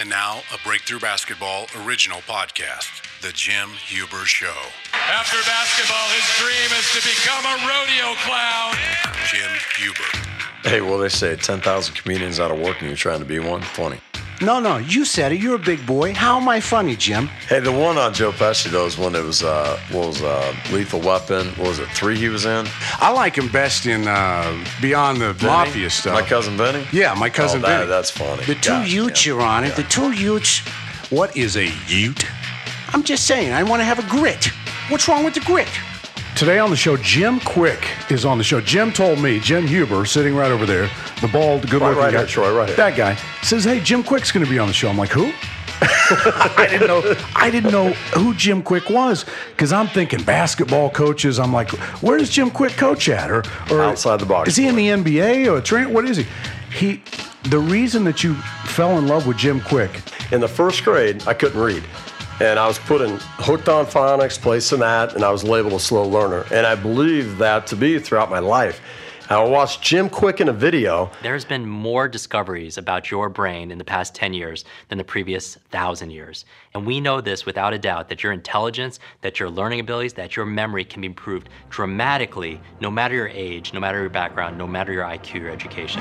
And now, a Breakthrough Basketball original podcast, The Jim Huber Show. After basketball, his dream is to become a rodeo clown. Jim Huber. Hey, well, they say 10,000 comedians out of work and you're trying to be one. Funny. No, no, you said it. You're a big boy. How am I funny, Jim? Hey, the one on Joe Pesci, though, is one that was, uh, what was uh, Lethal Weapon. What was it, three he was in? I like him best in uh, Beyond the Vinny? Mafia stuff. My Cousin Benny? Yeah, my cousin oh, that, Vinny. That's funny. The two Utes, yeah. Your Honor. Yeah. The two Utes. What is a Ute? I'm just saying, I want to have a grit. What's wrong with the grit? Today on the show, Jim Kwik is on the show. Jim told me, Jim Huber, sitting right over there, the bald, good looking right guy. here, Troy, right here. That guy says, Hey, Jim Kwik's going to be on the show. I'm like, Who? I didn't know. I didn't know who Jim Kwik was because I'm thinking basketball coaches. I'm like, where does Jim Kwik coach at? Or, or Outside the box Is he in the NBA or a train? What is he? He. The reason that you fell in love with Jim Kwik In the first grade, I couldn't read. And I was put in hooked on phonics, place in that, and I was labeled a slow learner. And I believe that to be throughout my life. I watched Jim Kwik in a video. There's been more discoveries about your brain in the past 10 years than the previous 1,000 years. And we know this without a doubt that your intelligence, that your learning abilities, that your memory can be improved dramatically no matter your age, no matter your background, no matter your IQ or education.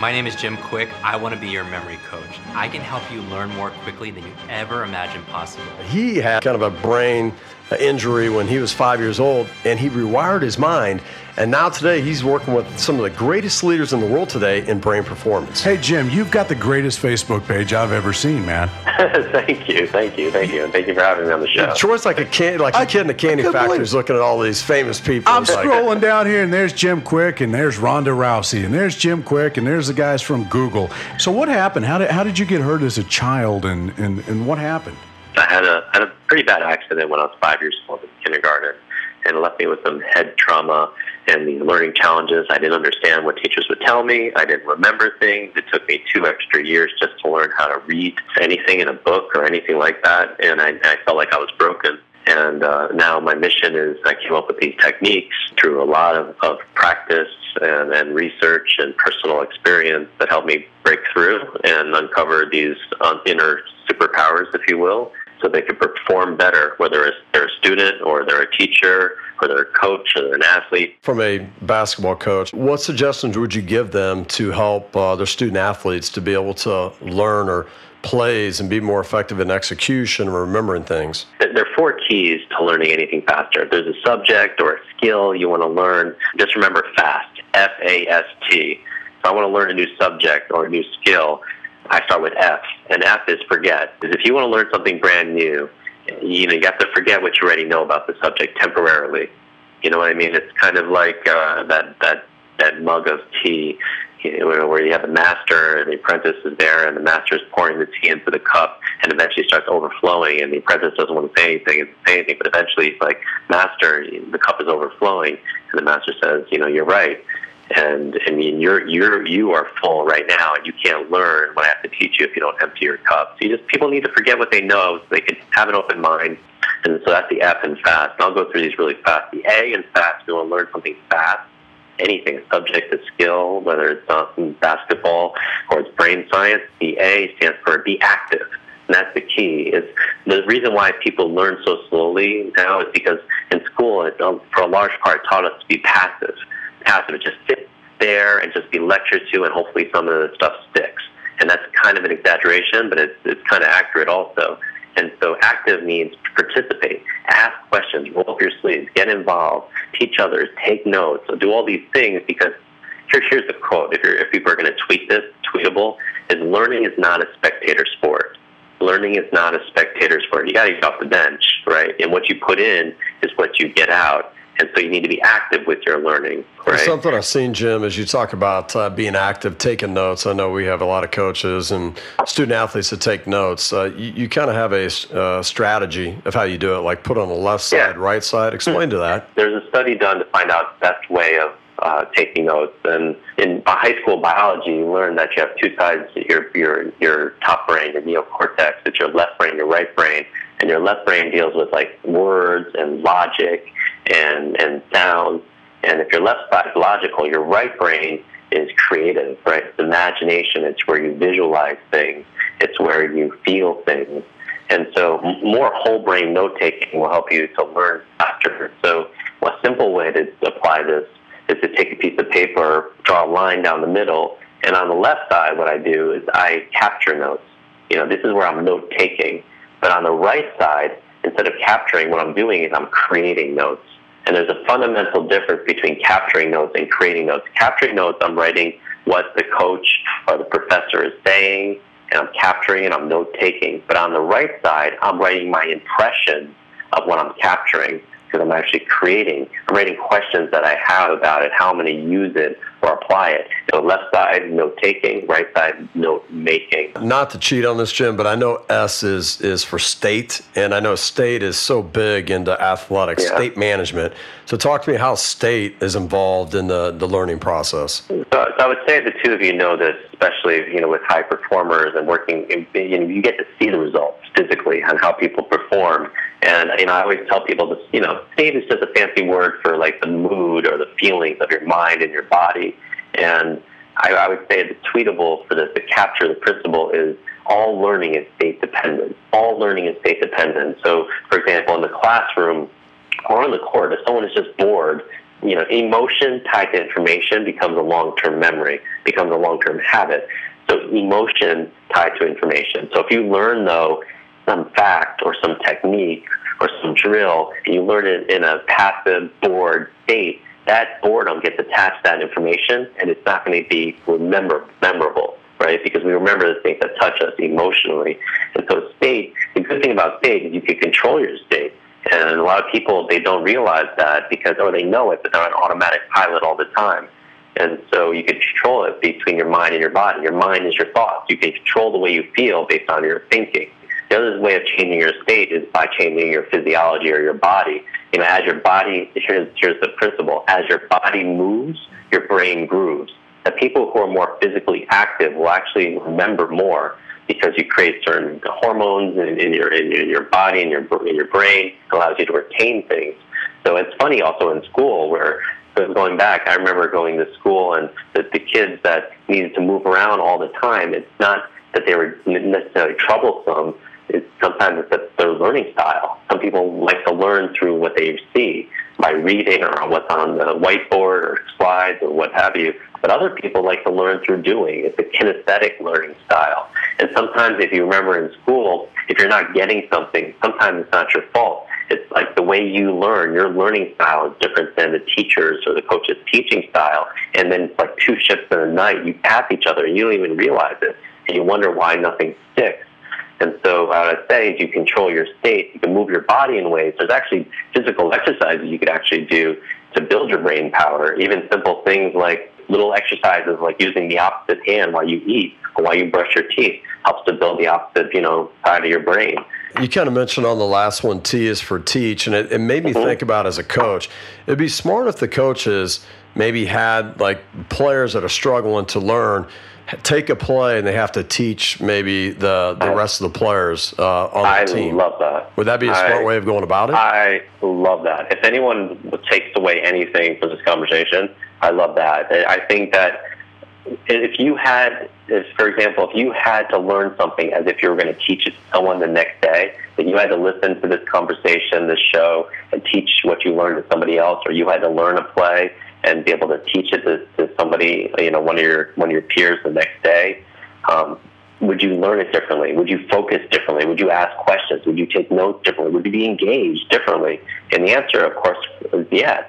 My name is Jim Kwik. I want to be your memory coach. I can help you learn more quickly than you ever imagined possible. He had kind of a brain injury when he was five years old, and he rewired his mind. And now today, he's working with some of the greatest leaders in the world today in brain performance. Hey, Jim, you've got the greatest Facebook page I've ever seen, man. thank you, thank you, thank you, and thank you for having me on the show. Troy's like a can, like a I- kid in the candy I factory believe is looking at all these famous people. I'm It's like- scrolling down here, and there's Jim Kwik, and there's Ronda Rousey, and there's Jim Kwik, and there's the guys from Google. So, what happened? How did, how did you get hurt as a child, and, and, and what happened? I had a had a pretty bad accident when I was five years old in kindergarten, and left me with some head trauma and these learning challenges. I didn't understand what teachers would tell me. I didn't remember things. It took me two extra years just to learn how to read anything in a book or anything like that, and I, I felt like I was broken. And uh, now my mission is I came up with these techniques through a lot of, of practice and, and research and personal experience that helped me break through and uncover these um, inner superpowers, if you will, so they could perform better, whether it's they're a student or they're a teacher or they're a coach or they're an athlete. From a basketball coach, what suggestions would you give them to help uh, their student athletes to be able to learn or plays and be more effective in execution or remembering things? There are four keys to learning anything faster. If there's a subject or a skill you want to learn, just remember FAST, F A S T. If I want to learn a new subject or a new skill, I start with F, and F is forget. Because if you want to learn something brand new, you know you have to forget what you already know about the subject temporarily. You know what I mean? It's kind of like uh, that that that mug of tea, you know, where you have the master and the apprentice is there, and the master is pouring the tea into the cup, and eventually starts overflowing, and the apprentice doesn't want to say anything and say anything, but eventually it's like, master, the cup is overflowing, and the master says, you know, you're right. And I mean, you're you're you are full right now, and you can't learn what I have to teach you if you don't empty your cup. So you just people need to forget what they know, so they can have an open mind. And so that's the F in fast. And I'll go through these really fast. The A in fast, you want to learn something fast, anything, subject, a skill, whether it's uh, basketball or it's brain science. The A stands for be active. And that's the key. Is the reason why people learn so slowly now is because in school, it, um, for a large part, taught us to be passive. Passive, it just sit there and just be lectured to, and hopefully some of the stuff sticks. And that's kind of an exaggeration, but it's it's kind of accurate also. And so active means participate, ask questions, roll up your sleeves, get involved, teach others, take notes, do all these things because here, here's the quote. If, if people are going to tweet this, tweetable, is learning is not a spectator sport. Learning is not a spectator sport. You got to get off the bench, right? And what you put in is what you get out. And so you need to be active with your learning, right? Something I've seen, Jim, is you talk about uh, being active, taking notes. I know we have a lot of coaches and student athletes that take notes. Uh, you you kind of have a uh, strategy of how you do it, like put on the left side, Yeah. right side. Explain to that. There's a study done to find out the best way of uh, taking notes. And in high school biology, you learn that you have two sides your, your, your top brain, your neocortex. It's your left brain, your right brain. And your left brain deals with like words and logic and, and sounds. And if your left side is logical, your right brain is creative, right? It's imagination. It's where you visualize things. It's where you feel things. And so more whole brain note taking will help you to learn faster. So a simple way to apply this is to take a piece of paper, draw a line down the middle, and on the left side, what I do is I capture notes. You know, this is where I'm note taking. But on the right side, instead of capturing, what I'm doing is I'm creating notes. And there's a fundamental difference between capturing notes and creating notes. Capturing notes, I'm writing what the coach or the professor is saying, and I'm capturing and I'm note taking. But on the right side, I'm writing my impression of what I'm capturing because I'm actually creating. I'm writing questions that I have about it, how I'm going to use it or apply it. So left side, note taking, right side, note making. Not to cheat on this, Jim, but I know S is is for state, and I know state is so big into athletics, Yeah. state management. So talk to me how state is involved in the, the learning process. So, so I would say the two of you know this, especially you know with high performers and working. In, you know, you get to see the results physically on how people perform. And you know, I always tell people this. You know, state is just a fancy word for like the mood or the feelings of your mind and your body. And I, I would say the tweetable for this to capture the principle is all learning is state dependent. All learning is state dependent. So, for example, in the classroom or on the court, if someone is just bored, you know, emotion tied to information becomes a long-term memory, becomes a long-term habit. So emotion tied to information. So if you learn though some fact or some technique or some drill, and you learn it in a passive bored state, that boredom gets attached to that information, and it's not going to be remember memorable, right? Because we remember the things that touch us emotionally. And so state, the good thing about state is you can control your state. And a lot of people they don't realize that because or they know it, but they're on automatic pilot all the time. And so you can control it between your mind and your body. Your mind is your thoughts. You can control the way you feel based on your thinking. The other way of changing your state is by changing your physiology or your body. You know, as your body, here's, here's the principle. As your body moves, your brain grooves. The people who are more physically active will actually remember more because you create certain hormones in, in your in, in your body and your in your brain. It allows you to retain things. So it's funny also in school where going back, I remember going to school and the, the kids that needed to move around all the time. It's not that they were necessarily troublesome. It's sometimes it's their learning style. Some people like to learn through what they see by reading or what's on the whiteboard or slides or what have you. But other people like to learn through doing. It's a kinesthetic learning style. And sometimes, if you remember in school, if you're not getting something, sometimes it's not your fault. It's like the way you learn, your learning style is different than the teacher's or the coach's teaching style. And then it's like two ships in a night. You pass each other and you don't even realize it. And you wonder why nothing sticks. And so uh, what I say is you control your state. You can move your body in ways. There's actually physical exercises you could actually do to build your brain power. Even simple things like little exercises like using the opposite hand while you eat or while you brush your teeth helps to build the opposite, you know, side of your brain. You kind of mentioned on the last one, T is for teach, and it, it made me think about as a coach. It'd be smart if the coaches maybe had like players that are struggling to learn take a play and they have to teach maybe the, the rest of the players uh, on the I team. love that. Would that be a smart I- way of going about it? I love that. If anyone takes away anything from this conversation, I love that. I think that if you had, if, for example, if you had to learn something as if you were going to teach it to someone the next day, that you had to listen to this conversation, this show, and teach what you learned to somebody else, or you had to learn a play and be able to teach it to, to somebody, you know, one of your one of your peers the next day. Um, would you learn it differently? Would you focus differently? Would you ask questions? Would you take notes differently? Would you be engaged differently? And the answer, of course, is yes,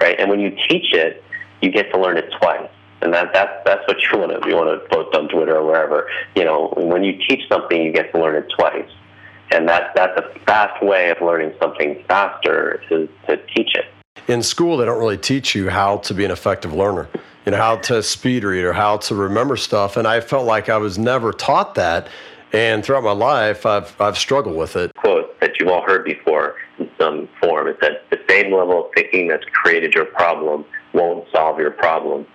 right? And when you teach it, you get to learn it twice. And that, that's, that's what you want to, you want to post on Twitter or wherever. You know, when you teach something, you get to learn it twice. And that, that's a fast way of learning something faster is to teach it. in school they don't really teach you how to be an effective learner you know how to speed read or how to remember stuff and i felt like i was never taught that and throughout my life i've, I've struggled with it quote that you've all heard before in some form. It said, the same level of thinking that's created your problem won't solve your problem.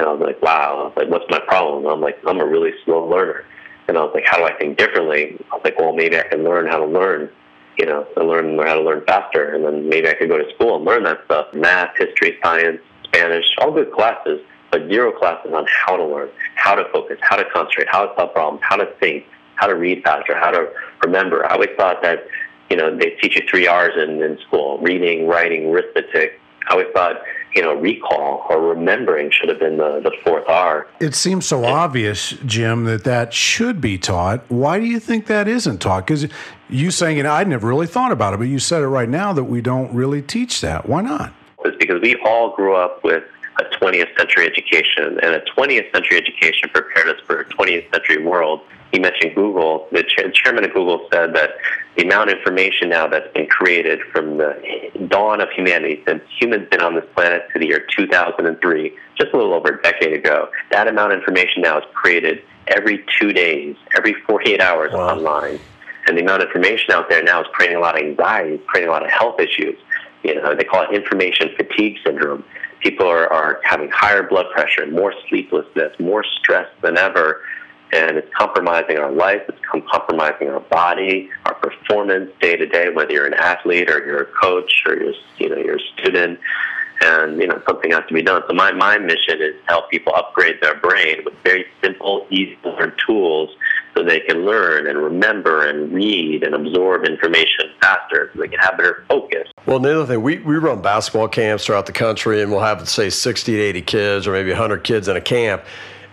And I was like, wow. Was like, what's my problem? And I'm like, I'm a really slow learner. And I was like, how do I think differently? I was like, well, maybe I can learn how to learn, you know, and learn how to learn faster. And then maybe I could go to school and learn that stuff. Math, history, science, Spanish, all good classes, but zero classes on how to learn, how to focus, how to concentrate, how to solve problems, how to think, how to read faster, how to remember. I always thought that, you know, they teach you three R's in, in school, reading, writing, arithmetic. I always thought, you know, recall or remembering should have been the, the fourth R. It seems so obvious, Jim, that that should be taught. Why do you think that isn't taught? Because you saying it, I'd never really thought about it, but you said it right now that we don't really teach that. Why not? It's because we all grew up with a 20th century education, and a 20th century education prepared us for a 20th century world. You mentioned Google. The chairman of Google said that the amount of information now that's been created from the dawn of humanity since humans been on this planet to the year 2003, just a little over a decade ago, that amount of information now is created every two days, every 48 hours wow. online. And the amount of information out there now is creating a lot of anxiety, creating a lot of health issues. You know, they call it information fatigue syndrome. People are, are having higher blood pressure, more sleeplessness, more stress than ever and it's compromising our life. It's compromising our body, performance day to day. Whether you're an athlete or you're a coach or you're you know you're a student, and you know something has to be done. So my my mission is to help people upgrade their brain with very simple, easy to learn tools, so they can learn and remember and read and absorb information faster, so they can have better focus. Well, the other thing, we, we run basketball camps throughout the country, and we'll have, say, 60 to 80 kids or maybe 100 kids in a camp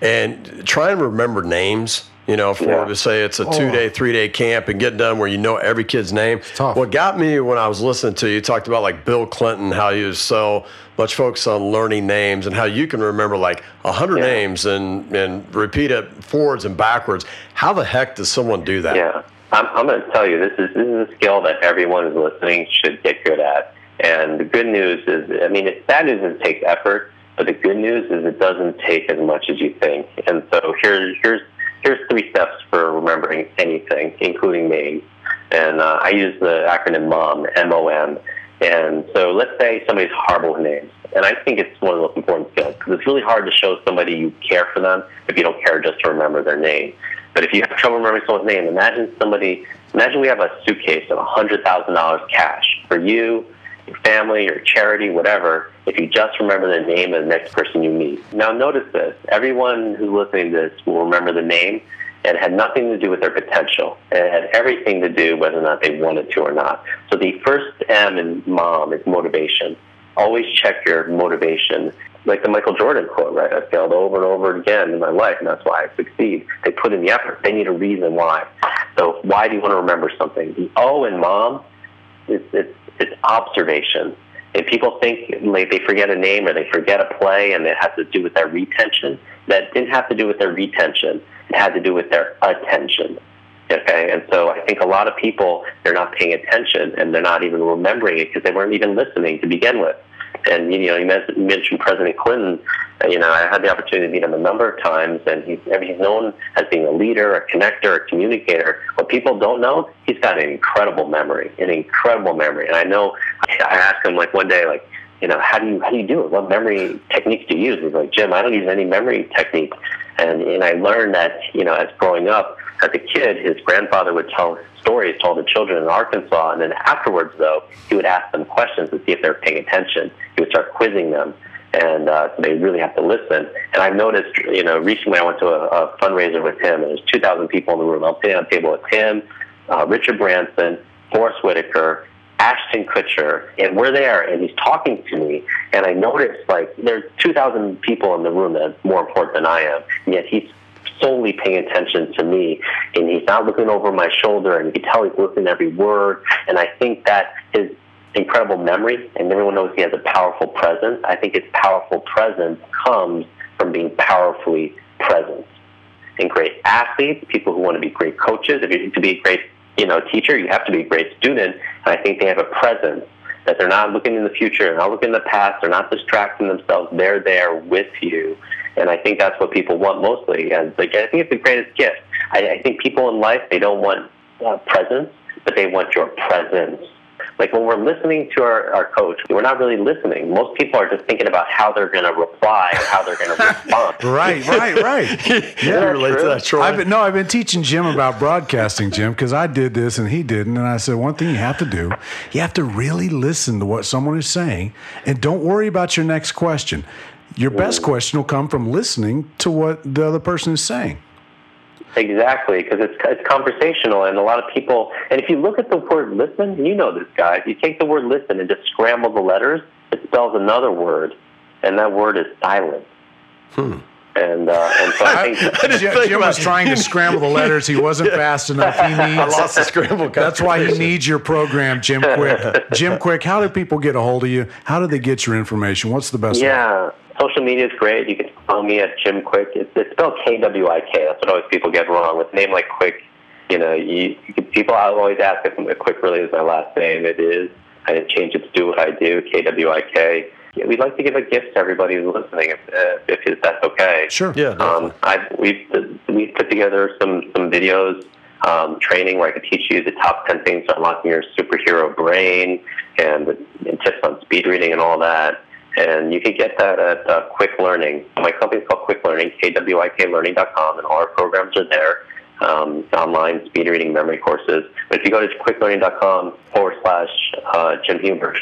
and try and remember names. You know, for yeah. to say it's a two day, oh. three day camp and get done where you know every kid's name. What got me when I was listening to you talked about like Bill Clinton, how he was so much focused on learning names and how you can remember like a hundred yeah. names and and repeat it forwards and backwards. How the heck does someone do that? Yeah, I'm, I'm going to tell you this is this is a skill that everyone who's listening should get good at. And the good news is, I mean, it, bad news is it takes effort but the good news is it doesn't take as much as you think. And so here's here's here's three steps for remembering anything, including names. And uh, I use the acronym MOM, M-O-M. And so let's say somebody's horrible with names. And I think it's one of the most important skills because it's really hard to show somebody you care for them if you don't care just to remember their name. But if you have trouble remembering someone's name, imagine somebody, imagine we have a suitcase of $100,000 cash for you, your family, your charity, whatever, if you just remember the name of the next person you meet. Now, notice this everyone who's listening to this will remember the name, and it had nothing to do with their potential. It had everything to do whether or not they wanted to or not. So, the first M in mom is motivation. Always check your motivation. Like the Michael Jordan quote, right? I failed over and over again in my life, and that's why I succeed. They put in the effort. They need a reason why. So, why do you want to remember something? The O in mom is it's it's observation. And people think like they forget a name or they forget a play and it has to do with their retention. That didn't have to do with their retention. It had to do with their attention. Okay, and so I think a lot of people they're not paying attention and they're not even remembering it because they weren't even listening to begin with. And you know, you mentioned President Clinton. You know, I had the opportunity to meet him a number of times, and he's he's known as being a leader, a connector, a communicator. What people don't know, he's got an incredible memory, an incredible memory. And I know, I asked him like one day, like, you know, how do you how do you do it? What memory techniques do you use? He's like, Jim, I don't use any memory technique. And and I learned that you know, as growing up as a kid, his grandfather would tell stories to children in Arkansas, and then afterwards, though, he would ask them questions to see if they were paying attention. He would start quizzing them, and uh, they really have to listen. And I've noticed, you know, recently I went to a, a fundraiser with him, and there's 2,000 people in the room. I'm sitting on a table with him, uh, Richard Branson, Forest Whitaker, Ashton Kutcher, and we're there, and he's talking to me, and I noticed like there's 2,000 people in the room that's more important than I am, and yet he's solely paying attention to me, and he's not looking over my shoulder, and you can tell he's listening to every word, and I think that his incredible memory, and everyone knows he has a powerful presence. I think his powerful presence comes from being powerfully present. And great athletes, people who want to be great coaches, if you need to be a great you know, teacher, you have to be a great student. And I think they have a presence that they're not looking in the future, they're not looking in the past, they're not distracting themselves. They're there with you. And I think that's what people want mostly. And like, I think it's the greatest gift. I, I think people in life, they don't want uh, presence, but they want your presence. Like when we're listening to our, our coach, we're not really listening. Most people are just thinking about how they're going to reply or how they're going to respond. right, right, right. yeah, relate to that, Troy. I've been, no, I've been teaching Jim about broadcasting, Jim, because I did this and he didn't. And I said, one thing you have to do, you have to really listen to what someone is saying and don't worry about your next question. Your best question will come from listening to what the other person is saying. Exactly, because it's it's conversational, and a lot of people. And if you look at the word "listen," you know this, guys. You take the word "listen" and just scramble the letters, it spells another word, and that word is silent. Hmm. And uh, and so I think Jim, think Jim was trying to scramble the letters. He wasn't fast enough. He I needs. lost the scramble. That's why he needs your program, Jim Kwik. Jim Kwik, how do people get a hold of you? How do they get your information? What's the best way? Yeah, social media is great. You can follow me at Jim Kwik. It's, it's spelled K W I K. That's what always people get wrong with a name like Kwik. You know, you, you can, people always ask if Kwik really is my last name. It is. I didn't change it to do what I do. K W I K. We'd like to give a gift to everybody who's listening, if, uh, if, if that's okay. Sure. Yeah. Um, I we've we've put together some some videos, um, training where I can teach you the top ten things to unlocking your superhero brain and, and tips on speed reading and all that. And you can get that at uh, Kwik Learning. My company's called Kwik Learning, kwiklearning.com, and all our programs are there. Um, online speed reading memory courses. But if you go to kwiklearning.com forward slash uh, Jim Huber,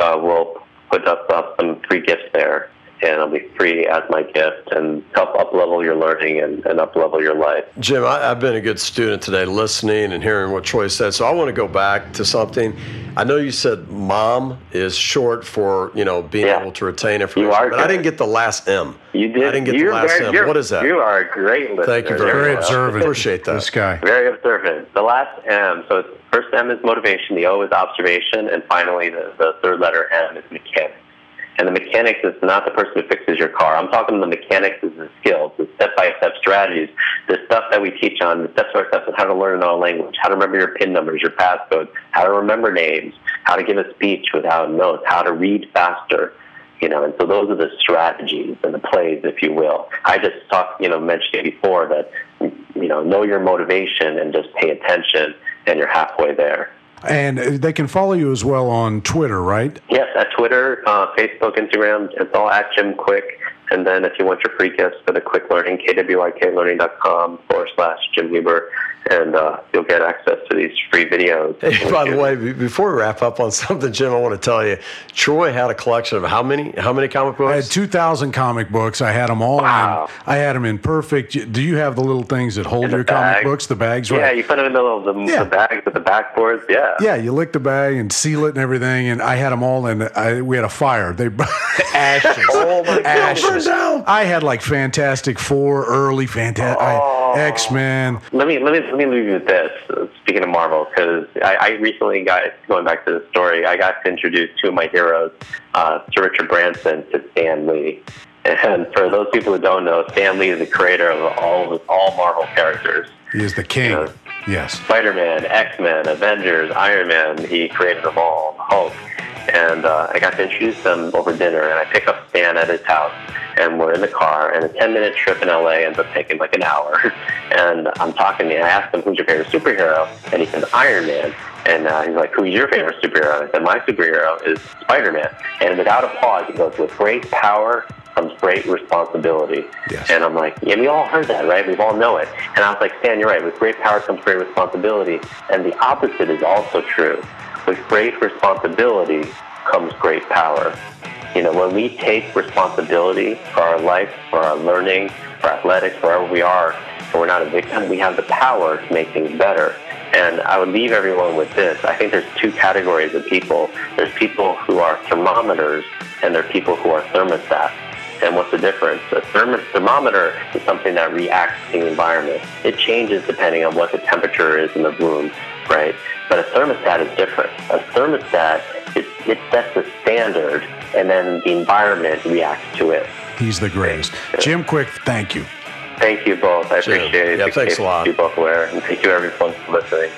uh, we'll put up, some free gifts there, and it'll be free as my gift and help up level your learning and, and up level your life. Jim, I, I've been a good student today, listening and hearing what Troy said. So I want to go back to something. I know you said "mom" is short for you know being Yeah. able to retain information, are but I didn't get the last M. You did. I didn't get you're the last very, M. What is that? You are a great listener. Thank you very There Very we observant. Appreciate that. This guy. Very observant. The last M, so first M is motivation, the O is observation, and finally the, the third letter M is mechanics. And the mechanics is not the person who fixes your car. I'm talking the mechanics is the skills, the step-by-step strategies, the stuff that we teach on, the step-by-step on how to learn another language, how to remember your PIN numbers, your passcodes, how to remember names, how to give a speech without notes, how to read faster. You know, and so those are the strategies and the plays, if you will. I just talked, you know, mentioned it before that, you know, know your motivation and just pay attention, and you're halfway there. And they can follow you as well on Twitter, right? Yes, at Twitter, uh, Facebook, Instagram, it's all at Jim Kwik. And then if you want your free gifts for the Kwik Learning, kwiklearning.com forward slash Jim Huber, and uh, you'll get access to these free videos. Hey, by the way, before we wrap up on something, Jim, I want to tell you, Troy had a collection of how many? How many comic books? I had 2,000 comic books. I had them all Wow. in. I had them in perfect. Do you have the little things that hold In the your comic books? The bags, Yeah, right? you put them in the little the, Yeah. the bags with the backboards. Yeah. Yeah, you lick the bag and seal it and everything. And I had them all in. I, we had a fire. They ashes. Oh my ashes. I had like Fantastic Four, early Fantastic Oh. X Men. Let me let me let me leave you with this. Speaking of Marvel, because I, I recently got going back to the story, I got to introduce two of my heroes, uh, Sir Richard Branson to Stan Lee. And for those people who don't know, Stan Lee is the creator of all of all Marvel characters. He is the king. Yeah. Yes. Spider-Man, X-Men, Avengers, Iron Man. He created them all. Hulk. And uh, I got to introduce them over dinner, and I pick up Stan at his house, and we're in the car, and a 10-minute trip in LA ends up taking like an hour. And I'm talking to him, I asked him, who's your favorite superhero? And he says, Iron Man. And uh, he's like, who's your favorite superhero? And I said, my superhero is Spider-Man. And without a pause, he goes, with great power comes great responsibility. Yes. And I'm like, yeah, we all heard that, right? We all know it. And I was like, Stan, you're right. With great power comes great responsibility. And the opposite is also true. With great responsibility comes great power. You know, when we take responsibility for our life, for our learning, for athletics, wherever we are, and we're not a victim, we have the power to make things better. And I would leave everyone with this. I think there's two categories of people. There's people who are thermometers, and there are people who are thermostats. And what's the difference? A therm- thermometer is something that reacts to the environment. It changes depending on what the temperature is in the room, right? But a thermostat is different. A thermostat, it, it sets the standard, and then the environment reacts to it. He's the greatest. Jim Kwik, thank you. Thank you both. I Jim, appreciate it. yeah, thanks a lot. You both aware, and thank you everyone for listening.